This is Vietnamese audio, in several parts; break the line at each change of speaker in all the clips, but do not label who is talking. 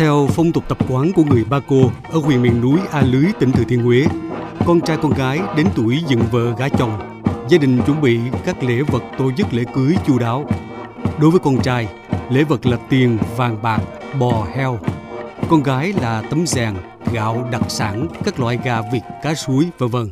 Theo phong tục tập quán của người Ba Cô ở huyện miền núi A Lưới, tỉnh Thừa Thiên Huế, con trai con gái đến tuổi dựng vợ gả chồng, gia đình chuẩn bị các lễ vật tổ chức lễ cưới chu đáo. Đối với con trai, lễ vật là tiền, vàng bạc, bò, heo. Con gái là tấm rèn, gạo, đặc sản, các loại gà, vịt, cá suối, vân vân.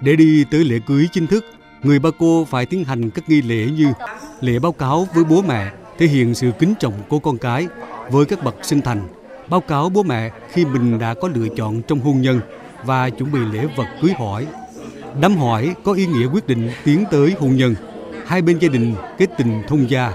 Để đi tới lễ cưới chính thức, người Ba Cô phải tiến hành các nghi lễ như lễ báo cáo với bố mẹ, thể hiện sự kính trọng của con cái với các bậc sinh thành, báo cáo bố mẹ khi mình đã có lựa chọn trong hôn nhân và chuẩn bị lễ vật cưới hỏi. Đám hỏi có ý nghĩa quyết định tiến tới hôn nhân. Hai bên gia đình kết tình thông gia.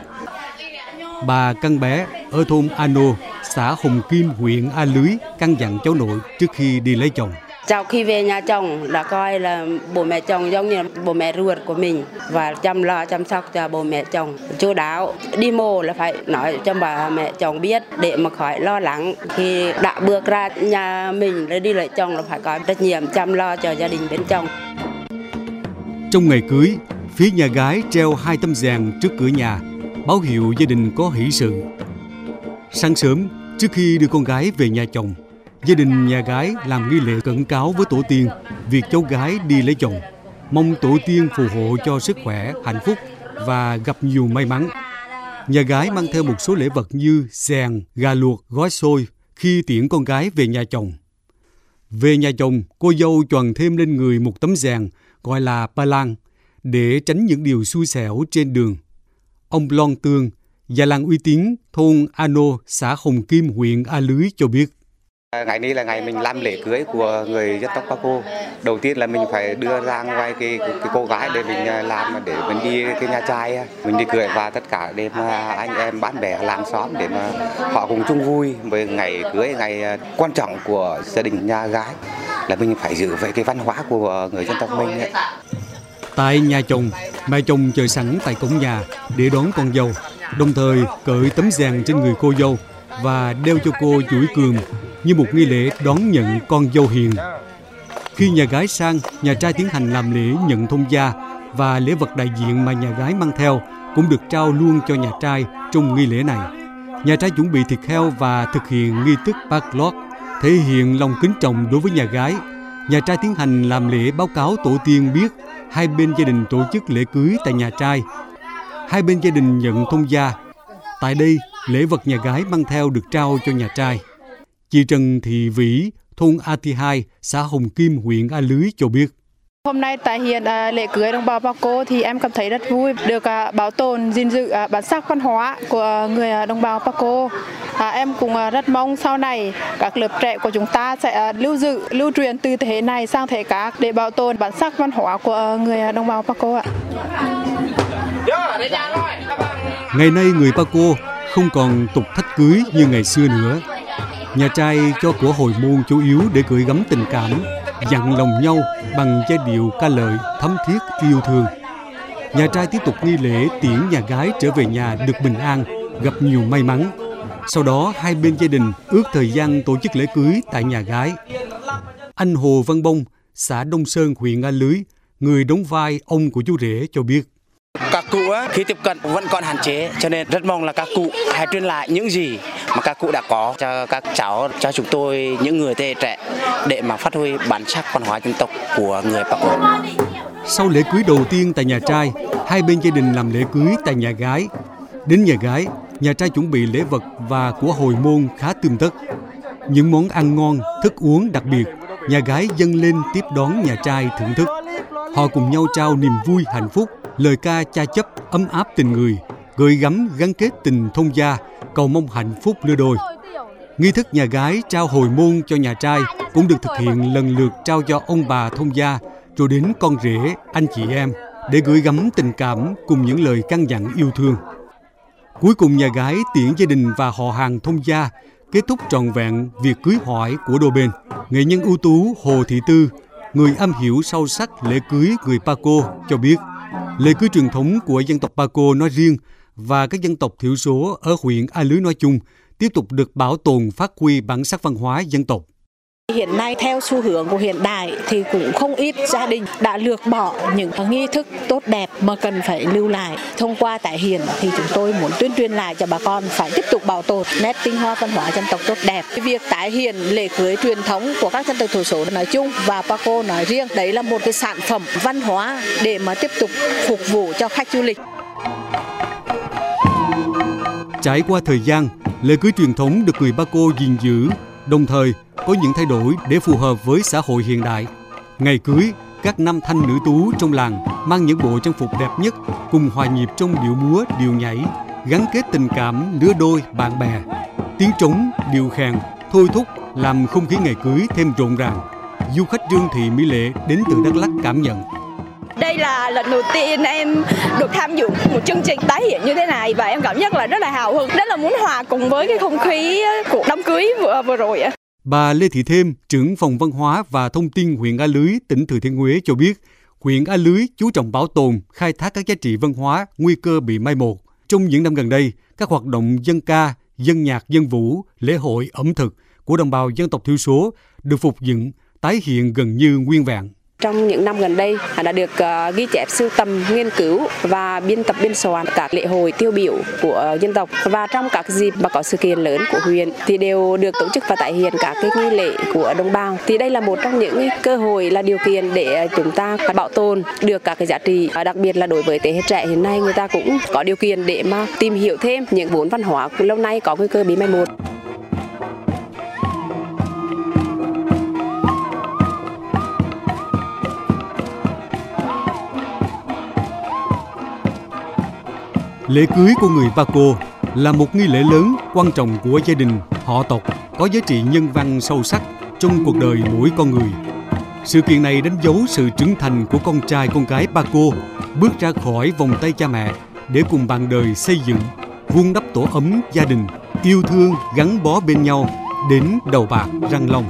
Bà căn bé ở thôn Ano, xã Hồng Kim, huyện A Lưới căn dặn cháu nội trước khi đi lấy chồng.
Sau khi về nhà chồng là coi là bố mẹ chồng giống như là bố mẹ ruột của mình và chăm lo chăm sóc cho bố mẹ chồng chú đáo. Đi mồ là phải nói cho bà mẹ chồng biết để mà khỏi lo lắng khi đã bước ra nhà mình để đi lấy chồng là phải có trách nhiệm chăm lo cho gia đình bên chồng.
Trong ngày cưới, phía nhà gái treo hai tấm rèm trước cửa nhà, báo hiệu gia đình có hỷ sự. Sáng sớm, trước khi đưa con gái về nhà chồng, gia đình nhà gái làm nghi lễ cẩn cáo với tổ tiên việc cháu gái đi lấy chồng, mong tổ tiên phù hộ cho sức khỏe, hạnh phúc và gặp nhiều may mắn. Nhà gái mang theo một số lễ vật như xèn, gà luộc, gói xôi khi tiễn con gái về nhà chồng. Về nhà chồng, cô dâu choàng thêm lên người một tấm rèn gọi là pa lan để tránh những điều xui xẻo trên đường. Ông Lon Tương, già làng uy tín thôn Ano, xã Hồng Kim, huyện A Lưới cho biết.
Ngày nay là ngày mình làm lễ cưới của người dân tộc Paco. Đầu tiên là mình phải đưa ra ngoài cái, cái, cô gái để mình à, làm để mình đi cái nhà trai, mình đi cưới và tất cả đêm anh em bạn bè làng xóm để mà họ cùng chung vui với ngày cưới ngày à, quan trọng của gia đình nhà gái là mình phải giữ về cái văn hóa của người dân tộc mình ấy.
Tại nhà chồng, mẹ chồng chờ sẵn tại cổng nhà để đón con dâu, đồng thời cởi tấm giàn trên người cô dâu và đeo cho cô chuỗi cườm như một nghi lễ đón nhận con dâu hiền. Khi nhà gái sang, nhà trai tiến hành làm lễ nhận thông gia và lễ vật đại diện mà nhà gái mang theo cũng được trao luôn cho nhà trai trong nghi lễ này. Nhà trai chuẩn bị thịt heo và thực hiện nghi thức backlot, thể hiện lòng kính trọng đối với nhà gái. Nhà trai tiến hành làm lễ báo cáo tổ tiên biết hai bên gia đình tổ chức lễ cưới tại nhà trai. Hai bên gia đình nhận thông gia. Tại đây, lễ vật nhà gái mang theo được trao cho nhà trai. Chị Trần Thị Vĩ, thôn A Thi 2, xã Hồng Kim, huyện A Lưới cho biết.
Hôm nay tại hiện à, lễ cưới đồng bào Paco thì em cảm thấy rất vui được à, bảo tồn gìn giữ à, bản sắc văn hóa của người đồng bào Paco. À, em cũng rất mong sau này các lớp trẻ của chúng ta sẽ lưu giữ, lưu truyền từ thế hệ này sang thế hệ khác để bảo tồn bản sắc văn hóa của người đồng bào Paco ạ.
Ngày nay người Paco không còn tục thách cưới như ngày xưa nữa. Nhà trai cho của hồi môn chủ yếu để gửi gắm tình cảm, dặn lòng nhau bằng giai điệu ca lợi thấm thiết yêu thương. Nhà trai tiếp tục nghi lễ tiễn nhà gái trở về nhà được bình an, gặp nhiều may mắn. Sau đó hai bên gia đình ước thời gian tổ chức lễ cưới tại nhà gái. Anh Hồ Văn Bông, xã Đông Sơn, huyện A Lưới, người đóng vai ông của chú rể cho biết.
Các cụ á, khi tiếp cận vẫn còn hạn chế cho nên rất mong là các cụ hãy truyền lại những gì mà các cụ đã có cho các cháu, cho chúng tôi những người thế hệ trẻ để mà phát huy bản sắc văn hóa dân tộc của người Paco.
Sau lễ cưới đầu tiên tại nhà trai, hai bên gia đình làm lễ cưới tại nhà gái. Đến nhà gái, nhà trai chuẩn bị lễ vật và của hồi môn khá tươm tất. Những món ăn ngon, thức uống đặc biệt, nhà gái dâng lên tiếp đón nhà trai thưởng thức. Họ cùng nhau trao niềm vui hạnh phúc, lời ca cha chấp ấm áp tình người, gửi gắm gắn kết tình thông gia, cầu mong hạnh phúc lứa đôi. Nghi thức nhà gái trao hồi môn cho nhà trai cũng được thực hiện lần lượt trao cho ông bà thông gia, rồi đến con rể, anh chị em để gửi gắm tình cảm cùng những lời căn dặn yêu thương. Cuối cùng nhà gái tiễn gia đình và họ hàng thông gia kết thúc trọn vẹn việc cưới hỏi của đôi bên. Nghệ nhân ưu tú Hồ Thị Tư, người am hiểu sâu sắc lễ cưới người Paco cho biết, lễ cưới truyền thống của dân tộc Paco nói riêng và các dân tộc thiểu số ở huyện A Lưới nói chung tiếp tục được bảo tồn, phát huy bản sắc văn hóa dân tộc.
Hiện nay theo xu hướng của hiện đại thì cũng không ít gia đình đã lược bỏ những nghi thức tốt đẹp mà cần phải lưu lại. Thông qua tại hiện thì chúng tôi muốn tuyên truyền lại cho bà con phải tiếp tục bảo tồn nét tinh hoa văn hóa dân tộc tốt đẹp. Việc tái hiện lễ cưới truyền thống của các dân tộc thiểu số nói chung và Paco nói riêng đấy là một cái sản phẩm văn hóa để mà tiếp tục phục vụ cho khách du lịch.
Trải qua thời gian, lễ cưới truyền thống được người Paco gìn giữ, đồng thời có những thay đổi để phù hợp với xã hội hiện đại. Ngày cưới, các nam thanh nữ tú trong làng mang những bộ trang phục đẹp nhất cùng hòa nhịp trong điệu múa, điệu nhảy, gắn kết tình cảm lứa đôi bạn bè. Tiếng trống, điệu khèn thôi thúc làm không khí ngày cưới thêm rộn ràng. Du khách Dương Thị Mỹ Lệ đến từ Đắk Lắk cảm nhận.
Đây là lần đầu tiên em được tham dự một chương trình tái hiện như thế này và em cảm giác là rất là hào hứng, rất là muốn hòa cùng với cái không khí cuộc đám cưới vừa vừa rồi ạ.
Bà Lê Thị Thêm, trưởng phòng văn hóa và thông tin huyện A Lưới, tỉnh Thừa Thiên Huế cho biết, huyện A Lưới chú trọng bảo tồn, khai thác các giá trị văn hóa nguy cơ bị mai một. Trong những năm gần đây, các hoạt động dân ca, dân nhạc, dân vũ, lễ hội, ẩm thực của đồng bào dân tộc thiểu số được phục dựng, tái hiện gần như nguyên vẹn.
Trong những năm gần đây à, đã được ờ, ghi chép sưu tầm, nghiên cứu và biên tập biên soạn các lễ hội tiêu biểu của dân tộc và trong các dịp mà có sự kiện lớn của huyện thì đều được tổ chức và tái hiện các cái nghi lễ của đồng bào. Thì đây là một trong những cơ hội là điều kiện để chúng ta bảo tồn được các cái giá trị, đặc biệt là đối với thế hệ trẻ hiện nay người ta cũng có điều kiện để mà tìm hiểu thêm những vốn văn hóa lâu nay có nguy cơ bị mai một.
Lễ cưới của người Paco là một nghi lễ lớn quan trọng của gia đình, họ tộc, có giá trị nhân văn sâu sắc trong cuộc đời mỗi con người. Sự kiện này đánh dấu sự trưởng thành của con trai con gái Paco bước ra khỏi vòng tay cha mẹ để cùng bạn đời xây dựng, vun đắp tổ ấm gia đình, yêu thương gắn bó bên nhau đến đầu bạc răng long.